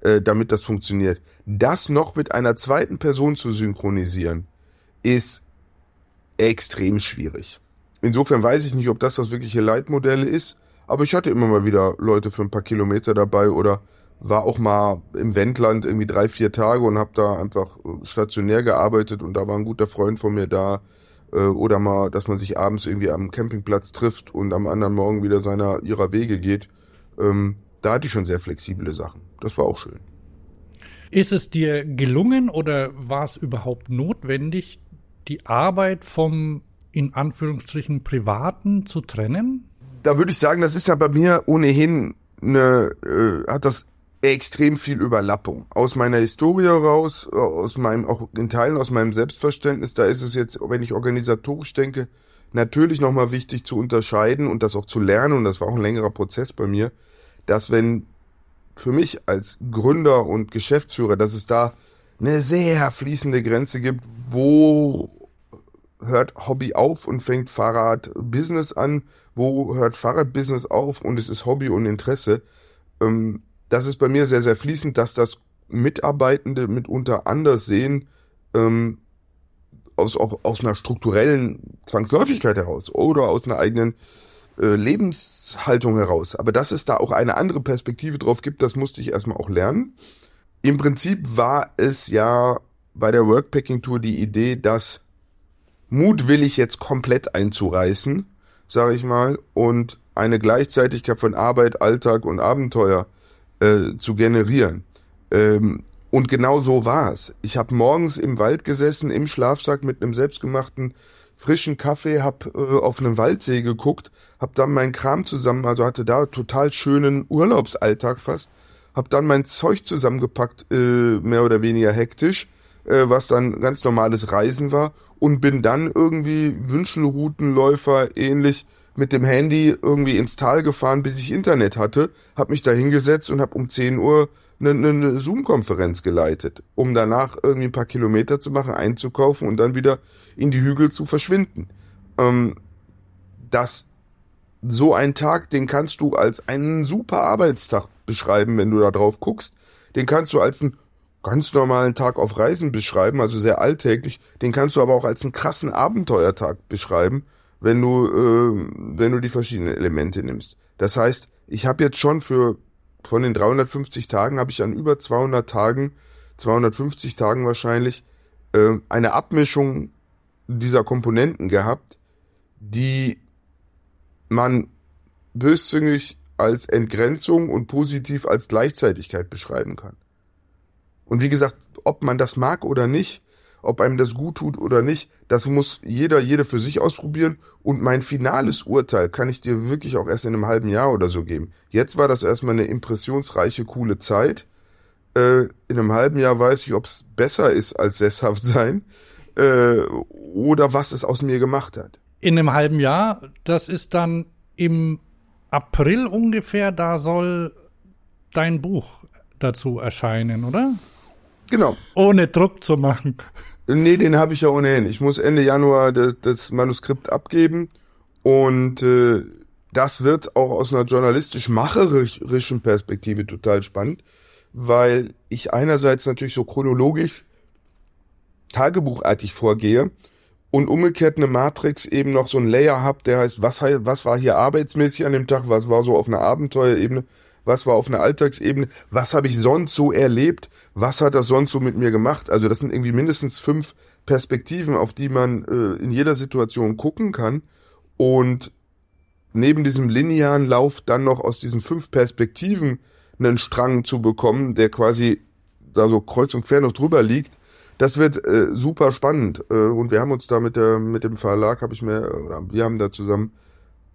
äh, damit das funktioniert. Das noch mit einer zweiten Person zu synchronisieren, ist extrem schwierig. Insofern weiß ich nicht, ob das das wirkliche Leitmodell ist, aber ich hatte immer mal wieder Leute für ein paar Kilometer dabei oder war auch mal im Wendland irgendwie drei, vier Tage und habe da einfach äh, stationär gearbeitet und da war ein guter Freund von mir da, äh, oder mal, dass man sich abends irgendwie am Campingplatz trifft und am anderen Morgen wieder seiner ihrer Wege geht. Da hatte ich schon sehr flexible Sachen. Das war auch schön. Ist es dir gelungen oder war es überhaupt notwendig, die Arbeit vom in Anführungsstrichen privaten zu trennen? Da würde ich sagen, das ist ja bei mir ohnehin eine, äh, hat das extrem viel Überlappung. Aus meiner Historie raus, aus meinem, auch in Teilen aus meinem Selbstverständnis, da ist es jetzt, wenn ich organisatorisch denke, natürlich nochmal wichtig zu unterscheiden und das auch zu lernen, und das war auch ein längerer Prozess bei mir, dass wenn für mich als Gründer und Geschäftsführer, dass es da eine sehr fließende Grenze gibt, wo hört Hobby auf und fängt Fahrradbusiness an, wo hört Fahrradbusiness auf und es ist Hobby und Interesse. Ähm, das ist bei mir sehr, sehr fließend, dass das Mitarbeitende mitunter anders sehen, ähm, aus, auch aus einer strukturellen Zwangsläufigkeit heraus oder aus einer eigenen äh, Lebenshaltung heraus. Aber dass es da auch eine andere Perspektive drauf gibt, das musste ich erstmal auch lernen. Im Prinzip war es ja bei der Workpacking Tour die Idee, das mutwillig jetzt komplett einzureißen, sage ich mal, und eine Gleichzeitigkeit von Arbeit, Alltag und Abenteuer äh, zu generieren. Ähm, und genau so war es. Ich habe morgens im Wald gesessen, im Schlafsack mit einem selbstgemachten frischen Kaffee, hab äh, auf einen Waldsee geguckt, hab dann meinen Kram zusammen, also hatte da total schönen Urlaubsalltag fast, hab dann mein Zeug zusammengepackt, äh, mehr oder weniger hektisch, äh, was dann ganz normales Reisen war und bin dann irgendwie Wünschelroutenläufer ähnlich mit dem Handy irgendwie ins Tal gefahren, bis ich Internet hatte, habe mich da hingesetzt und habe um 10 Uhr eine, eine Zoom-Konferenz geleitet, um danach irgendwie ein paar Kilometer zu machen, einzukaufen und dann wieder in die Hügel zu verschwinden. Ähm, das so ein Tag, den kannst du als einen super Arbeitstag beschreiben, wenn du da drauf guckst. Den kannst du als einen ganz normalen Tag auf Reisen beschreiben, also sehr alltäglich. Den kannst du aber auch als einen krassen Abenteuertag beschreiben, wenn du, äh, wenn du die verschiedenen Elemente nimmst. Das heißt, ich habe jetzt schon für von den 350 Tagen habe ich an über 200 Tagen, 250 Tagen wahrscheinlich, äh, eine Abmischung dieser Komponenten gehabt, die man böszüngig als Entgrenzung und positiv als Gleichzeitigkeit beschreiben kann. Und wie gesagt, ob man das mag oder nicht, ob einem das gut tut oder nicht, das muss jeder, jede für sich ausprobieren. Und mein finales Urteil kann ich dir wirklich auch erst in einem halben Jahr oder so geben. Jetzt war das erstmal eine impressionsreiche, coole Zeit. Äh, in einem halben Jahr weiß ich, ob es besser ist als sesshaft sein äh, oder was es aus mir gemacht hat. In einem halben Jahr, das ist dann im April ungefähr, da soll dein Buch dazu erscheinen, oder? Genau. Ohne Druck zu machen. Nee, den habe ich ja ohnehin. Ich muss Ende Januar das, das Manuskript abgeben und äh, das wird auch aus einer journalistisch-macherischen Perspektive total spannend, weil ich einerseits natürlich so chronologisch tagebuchartig vorgehe und umgekehrt eine Matrix eben noch so ein Layer hab, der heißt, was, was war hier arbeitsmäßig an dem Tag, was war so auf einer Abenteuerebene, was war auf einer Alltagsebene, was habe ich sonst so erlebt, was hat das sonst so mit mir gemacht. Also das sind irgendwie mindestens fünf Perspektiven, auf die man äh, in jeder Situation gucken kann. Und neben diesem linearen Lauf dann noch aus diesen fünf Perspektiven einen Strang zu bekommen, der quasi da so kreuz und quer noch drüber liegt, das wird äh, super spannend. Äh, und wir haben uns da mit, der, mit dem Verlag, habe ich mir, oder wir haben da zusammen,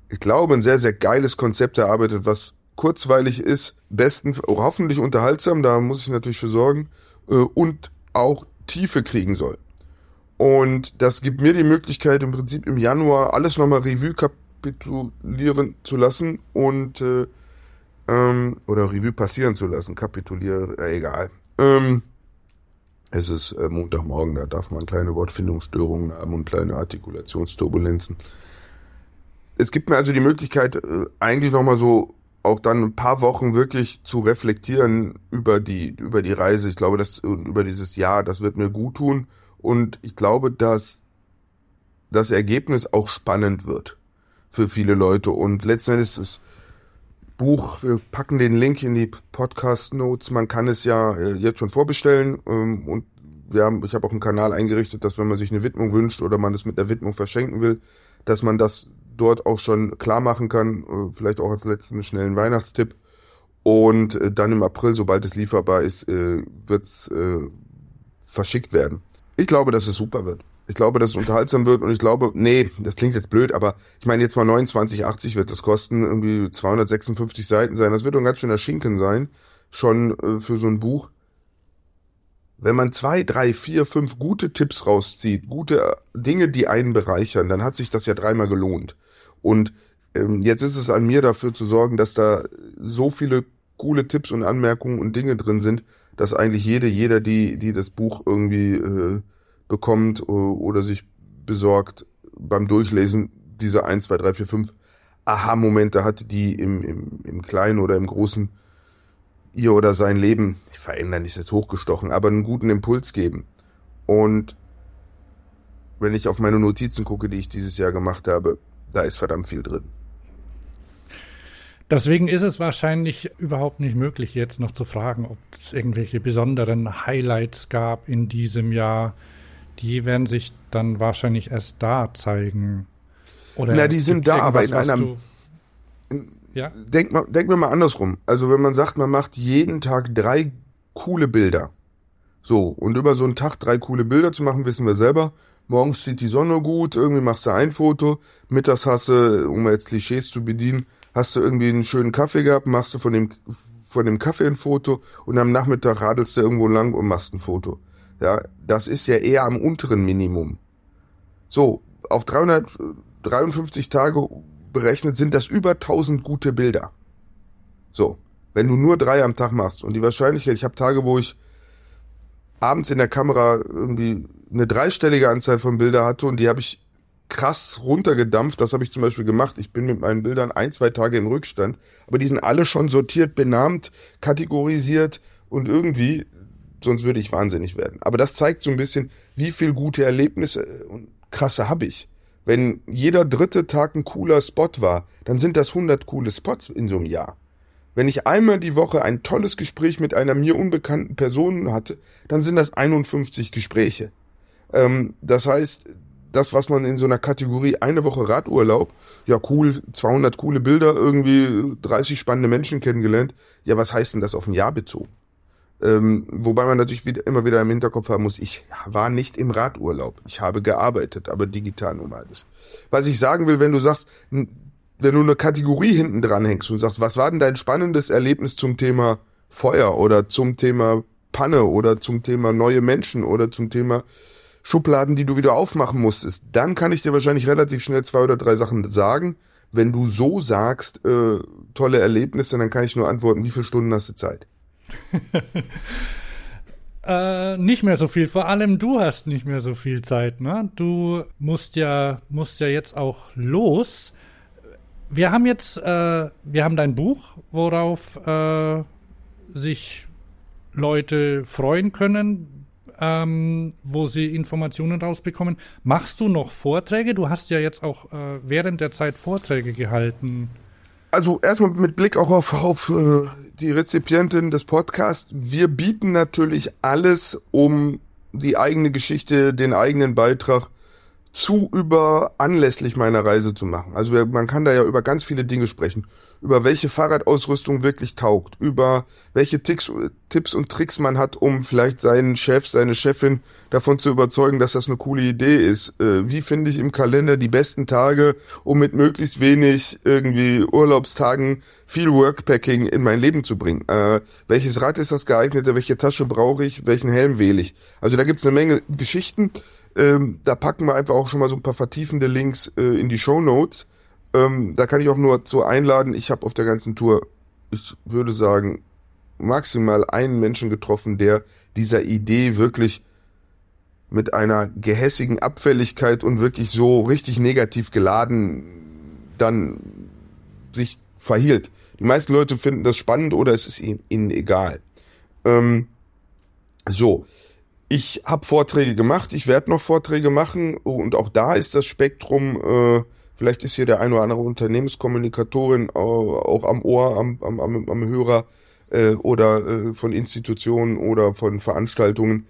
ich glaube, ein sehr, sehr geiles Konzept erarbeitet, was kurzweilig ist, besten, hoffentlich unterhaltsam, da muss ich natürlich für sorgen, äh, und auch Tiefe kriegen soll. Und das gibt mir die Möglichkeit, im Prinzip im Januar alles nochmal Revue kapitulieren zu lassen und äh, ähm, oder Revue passieren zu lassen, kapitulieren, äh, egal. Ähm, es ist äh, Montagmorgen, da darf man kleine Wortfindungsstörungen haben und kleine Artikulationsturbulenzen. Es gibt mir also die Möglichkeit, äh, eigentlich nochmal so auch dann ein paar Wochen wirklich zu reflektieren über die, über die Reise. Ich glaube, das, über dieses Jahr, das wird mir gut tun. Und ich glaube, dass das Ergebnis auch spannend wird für viele Leute. Und letztendlich ist das Buch, wir packen den Link in die Podcast Notes. Man kann es ja äh, jetzt schon vorbestellen. Ähm, und wir haben, ich habe auch einen Kanal eingerichtet, dass wenn man sich eine Widmung wünscht oder man es mit der Widmung verschenken will, dass man das dort auch schon klar machen kann. Äh, vielleicht auch als letzten schnellen Weihnachtstipp. Und äh, dann im April, sobald es lieferbar ist, wird es verschickt werden. Ich glaube, dass es super wird. Ich glaube, dass es unterhaltsam wird und ich glaube, nee, das klingt jetzt blöd, aber ich meine jetzt mal 29,80 wird das kosten, irgendwie 256 Seiten sein. Das wird ein ganz schöner Schinken sein, schon äh, für so ein Buch. Wenn man zwei, drei, vier, fünf gute Tipps rauszieht, gute Dinge, die einen bereichern, dann hat sich das ja dreimal gelohnt. Und ähm, jetzt ist es an mir dafür zu sorgen, dass da so viele coole Tipps und Anmerkungen und Dinge drin sind, dass eigentlich jede, jeder, die, die das Buch irgendwie äh, bekommt äh, oder sich besorgt beim Durchlesen dieser 1, 2, 3, 4, 5 Aha-Momente hat, die im, im, im Kleinen oder im Großen ihr oder sein Leben, ich verändern ist jetzt hochgestochen, aber einen guten Impuls geben. Und wenn ich auf meine Notizen gucke, die ich dieses Jahr gemacht habe, da ist verdammt viel drin. Deswegen ist es wahrscheinlich überhaupt nicht möglich, jetzt noch zu fragen, ob es irgendwelche besonderen Highlights gab in diesem Jahr die werden sich dann wahrscheinlich erst da zeigen. Oder Na, die sind da, aber in einer. Du, ja? Denk, mal, denk mir mal andersrum. Also, wenn man sagt, man macht jeden Tag drei coole Bilder. So, und über so einen Tag drei coole Bilder zu machen, wissen wir selber. Morgens steht die Sonne gut, irgendwie machst du ein Foto, mittags hast du, um jetzt Klischees zu bedienen, hast du irgendwie einen schönen Kaffee gehabt, machst du von dem, von dem Kaffee ein Foto und am Nachmittag radelst du irgendwo lang und machst ein Foto. Ja, das ist ja eher am unteren Minimum. So, auf 353 Tage berechnet sind das über 1000 gute Bilder. So, wenn du nur drei am Tag machst und die Wahrscheinlichkeit, ich habe Tage, wo ich abends in der Kamera irgendwie eine dreistellige Anzahl von Bilder hatte und die habe ich krass runtergedampft. Das habe ich zum Beispiel gemacht. Ich bin mit meinen Bildern ein, zwei Tage im Rückstand, aber die sind alle schon sortiert, benannt, kategorisiert und irgendwie, sonst würde ich wahnsinnig werden. Aber das zeigt so ein bisschen, wie viel gute Erlebnisse und krasse habe ich. Wenn jeder dritte Tag ein cooler Spot war, dann sind das 100 coole Spots in so einem Jahr. Wenn ich einmal die Woche ein tolles Gespräch mit einer mir unbekannten Person hatte, dann sind das 51 Gespräche. Ähm, das heißt, das, was man in so einer Kategorie eine Woche Radurlaub, ja cool, 200 coole Bilder, irgendwie 30 spannende Menschen kennengelernt. Ja, was heißt denn das auf ein Jahr bezogen? Ähm, wobei man natürlich wieder, immer wieder im Hinterkopf haben muss, ich war nicht im Radurlaub. Ich habe gearbeitet, aber digital nomadisch. Was ich sagen will, wenn du sagst, wenn du eine Kategorie hinten dran hängst und sagst, was war denn dein spannendes Erlebnis zum Thema Feuer oder zum Thema Panne oder zum Thema neue Menschen oder zum Thema Schubladen, die du wieder aufmachen musstest, dann kann ich dir wahrscheinlich relativ schnell zwei oder drei Sachen sagen. Wenn du so sagst, äh, tolle Erlebnisse, dann kann ich nur antworten, wie viele Stunden hast du Zeit? äh, nicht mehr so viel. Vor allem du hast nicht mehr so viel Zeit. Ne? Du musst ja, musst ja jetzt auch los. Wir haben jetzt, äh, wir haben dein Buch, worauf äh, sich Leute freuen können ähm, wo sie Informationen rausbekommen. Machst du noch Vorträge? Du hast ja jetzt auch äh, während der Zeit Vorträge gehalten. Also erstmal mit Blick auch auf, auf äh, die Rezipientin des Podcasts. Wir bieten natürlich alles, um die eigene Geschichte, den eigenen Beitrag zu über anlässlich meiner Reise zu machen. Also man kann da ja über ganz viele Dinge sprechen. Über welche Fahrradausrüstung wirklich taugt, über welche Ticks, Tipps und Tricks man hat, um vielleicht seinen Chef, seine Chefin davon zu überzeugen, dass das eine coole Idee ist. Äh, wie finde ich im Kalender die besten Tage, um mit möglichst wenig irgendwie Urlaubstagen viel Workpacking in mein Leben zu bringen? Äh, welches Rad ist das geeignete? Welche Tasche brauche ich? Welchen Helm wähle ich? Also da gibt's eine Menge Geschichten. Ähm, da packen wir einfach auch schon mal so ein paar vertiefende Links äh, in die Show Notes. Ähm, da kann ich auch nur zu einladen. Ich habe auf der ganzen Tour, ich würde sagen, maximal einen Menschen getroffen, der dieser Idee wirklich mit einer gehässigen Abfälligkeit und wirklich so richtig negativ geladen dann sich verhielt. Die meisten Leute finden das spannend oder es ist ihnen egal. Ähm, so, ich habe Vorträge gemacht, ich werde noch Vorträge machen und auch da ist das Spektrum, äh, vielleicht ist hier der ein oder andere Unternehmenskommunikatorin äh, auch am Ohr, am, am, am, am Hörer äh, oder äh, von Institutionen oder von Veranstaltungen.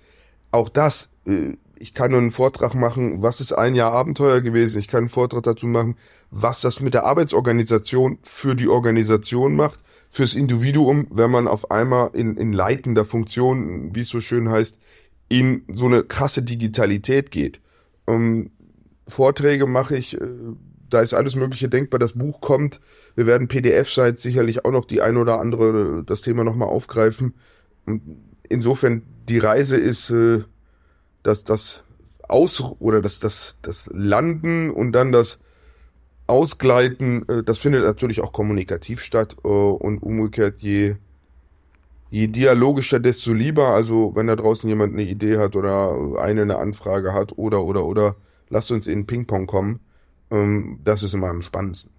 Auch das, äh, ich kann nur einen Vortrag machen, was ist ein Jahr Abenteuer gewesen, ich kann einen Vortrag dazu machen, was das mit der Arbeitsorganisation für die Organisation macht, fürs Individuum, wenn man auf einmal in, in leitender Funktion, wie es so schön heißt, in so eine krasse Digitalität geht. Ähm, Vorträge mache ich, äh, da ist alles Mögliche denkbar. Das Buch kommt. Wir werden PDF-Sites sicherlich auch noch die ein oder andere das Thema nochmal aufgreifen. Und insofern die Reise ist äh, dass das Aus oder das, das, das Landen und dann das Ausgleiten, äh, das findet natürlich auch kommunikativ statt äh, und umgekehrt je je dialogischer, desto lieber. Also wenn da draußen jemand eine Idee hat oder eine eine Anfrage hat oder oder oder lasst uns in Ping-Pong kommen. Ähm, das ist immer am spannendsten.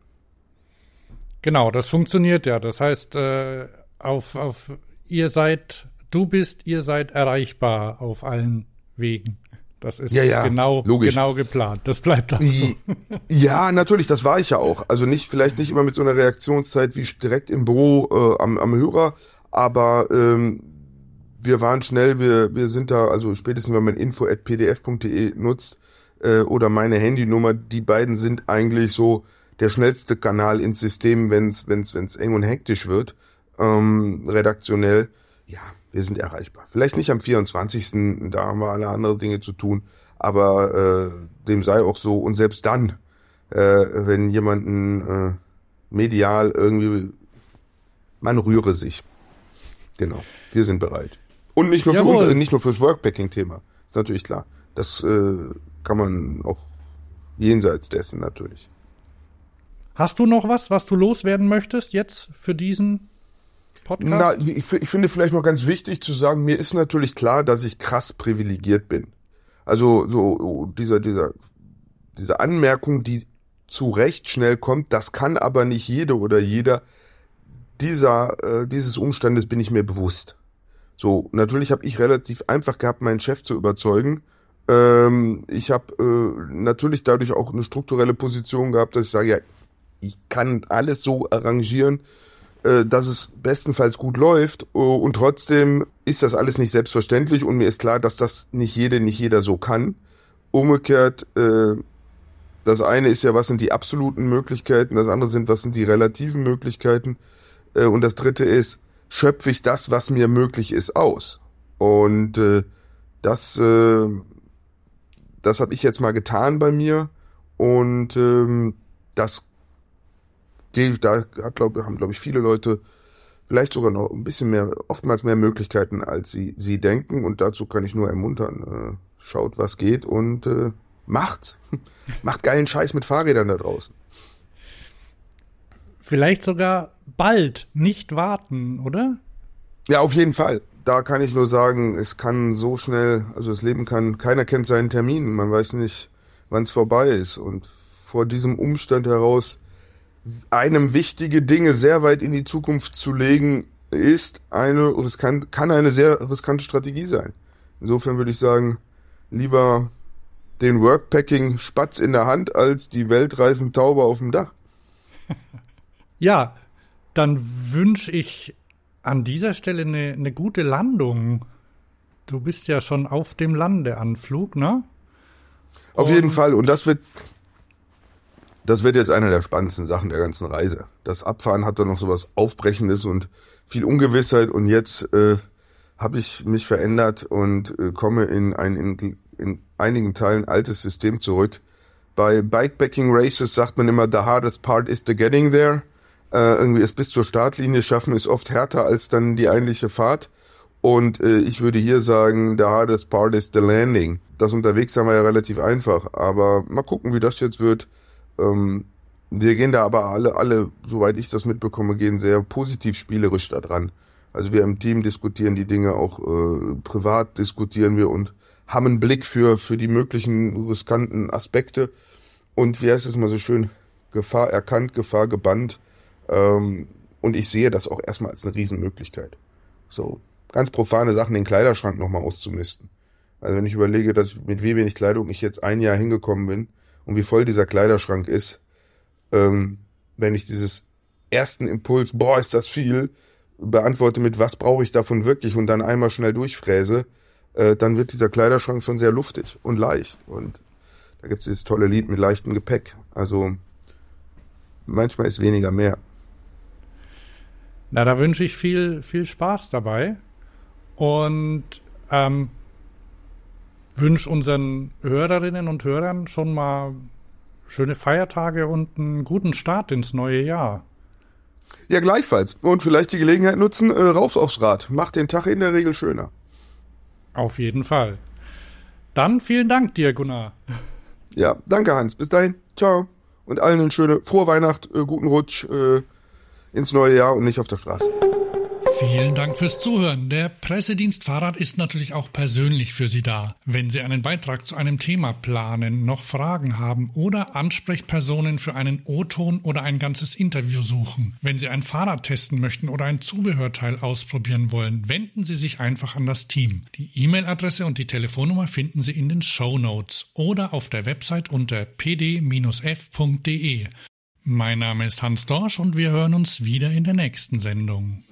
Genau, das funktioniert ja. Das heißt, äh, auf, auf ihr seid, du bist, ihr seid erreichbar auf allen Wegen. Das ist ja, ja, genau, logisch. genau geplant. Das bleibt auch so. Ja, natürlich, das war ich ja auch. Also nicht, vielleicht nicht immer mit so einer Reaktionszeit wie direkt im Büro äh, am, am Hörer, aber ähm, wir waren schnell, wir, wir sind da, also spätestens wenn man info.pdf.de nutzt äh, oder meine Handynummer, die beiden sind eigentlich so der schnellste Kanal ins System, wenn es wenn's, wenn's eng und hektisch wird, ähm, redaktionell. Ja, wir sind erreichbar. Vielleicht nicht am 24., da haben wir alle andere Dinge zu tun, aber äh, dem sei auch so. Und selbst dann, äh, wenn jemanden äh, medial irgendwie, man rühre sich. Genau, wir sind bereit. Und nicht nur für uns, nicht nur fürs Workpacking-Thema. Ist natürlich klar. Das äh, kann man auch jenseits dessen natürlich. Hast du noch was, was du loswerden möchtest jetzt für diesen Podcast? Na, ich, ich finde vielleicht noch ganz wichtig zu sagen, mir ist natürlich klar, dass ich krass privilegiert bin. Also so dieser dieser diese Anmerkung, die zu Recht schnell kommt, das kann aber nicht jede oder jeder. Dieser, äh, dieses Umstandes bin ich mir bewusst. So, natürlich habe ich relativ einfach gehabt, meinen Chef zu überzeugen. Ähm, ich habe äh, natürlich dadurch auch eine strukturelle Position gehabt, dass ich sage, ja, ich kann alles so arrangieren, äh, dass es bestenfalls gut läuft. Uh, und trotzdem ist das alles nicht selbstverständlich und mir ist klar, dass das nicht jede, nicht jeder so kann. Umgekehrt, äh, das eine ist ja, was sind die absoluten Möglichkeiten, das andere sind, was sind die relativen Möglichkeiten. Äh, und das dritte ist, schöpfe ich das, was mir möglich ist, aus. Und äh, das, äh, das habe ich jetzt mal getan bei mir. Und ähm, das da hat, glaub, haben, glaube ich, viele Leute vielleicht sogar noch ein bisschen mehr, oftmals mehr Möglichkeiten, als sie, sie denken. Und dazu kann ich nur ermuntern. Äh, schaut, was geht und äh, macht's. Macht geilen Scheiß mit Fahrrädern da draußen. Vielleicht sogar bald, nicht warten, oder? Ja, auf jeden Fall. Da kann ich nur sagen, es kann so schnell, also das Leben kann, keiner kennt seinen Termin, man weiß nicht, wann es vorbei ist. Und vor diesem Umstand heraus einem wichtige Dinge sehr weit in die Zukunft zu legen, ist eine riskant, kann eine sehr riskante Strategie sein. Insofern würde ich sagen, lieber den Workpacking Spatz in der Hand als die weltreisende Taube auf dem Dach. Ja, dann wünsche ich an dieser Stelle eine, eine gute Landung. Du bist ja schon auf dem Landeanflug, ne? Auf Und jeden Fall. Und das wird das wird jetzt eine der spannendsten Sachen der ganzen Reise. Das Abfahren hat dann noch sowas Aufbrechendes und viel Ungewissheit und jetzt äh, habe ich mich verändert und äh, komme in ein in, in einigen Teilen altes System zurück. Bei Bikepacking Races sagt man immer, the hardest part is the getting there. Äh, irgendwie es bis zur Startlinie schaffen ist oft härter als dann die eigentliche Fahrt. Und äh, ich würde hier sagen, the hardest part is the landing. Das Unterwegssein war ja relativ einfach, aber mal gucken, wie das jetzt wird. Ähm, wir gehen da aber alle, alle, soweit ich das mitbekomme, gehen sehr positiv spielerisch da dran. Also wir im Team diskutieren die Dinge auch äh, privat diskutieren wir und haben einen Blick für für die möglichen riskanten Aspekte und wie heißt es mal so schön Gefahr erkannt, Gefahr gebannt ähm, und ich sehe das auch erstmal als eine Riesenmöglichkeit. So ganz profane Sachen den Kleiderschrank nochmal auszumisten. Also wenn ich überlege, dass mit wie wenig Kleidung ich jetzt ein Jahr hingekommen bin, und wie voll dieser Kleiderschrank ist, ähm, wenn ich dieses ersten Impuls, boah, ist das viel, beantworte mit, was brauche ich davon wirklich und dann einmal schnell durchfräse, äh, dann wird dieser Kleiderschrank schon sehr luftig und leicht. Und da gibt es dieses tolle Lied mit leichtem Gepäck. Also manchmal ist weniger mehr. Na, da wünsche ich viel, viel Spaß dabei. Und ähm, wünsche unseren Hörerinnen und Hörern schon mal schöne Feiertage und einen guten Start ins neue Jahr. Ja, gleichfalls. Und vielleicht die Gelegenheit nutzen, äh, rauf aufs Rad. Macht den Tag in der Regel schöner. Auf jeden Fall. Dann vielen Dank dir, Gunnar. Ja, danke, Hans. Bis dahin. Ciao. Und allen eine schöne, frohe Weihnacht, äh, guten Rutsch äh, ins neue Jahr und nicht auf der Straße. Vielen Dank fürs Zuhören. Der Pressedienst Fahrrad ist natürlich auch persönlich für Sie da. Wenn Sie einen Beitrag zu einem Thema planen, noch Fragen haben oder Ansprechpersonen für einen O-Ton oder ein ganzes Interview suchen, wenn Sie ein Fahrrad testen möchten oder ein Zubehörteil ausprobieren wollen, wenden Sie sich einfach an das Team. Die E-Mail-Adresse und die Telefonnummer finden Sie in den Show Notes oder auf der Website unter pd-f.de. Mein Name ist Hans Dorsch und wir hören uns wieder in der nächsten Sendung.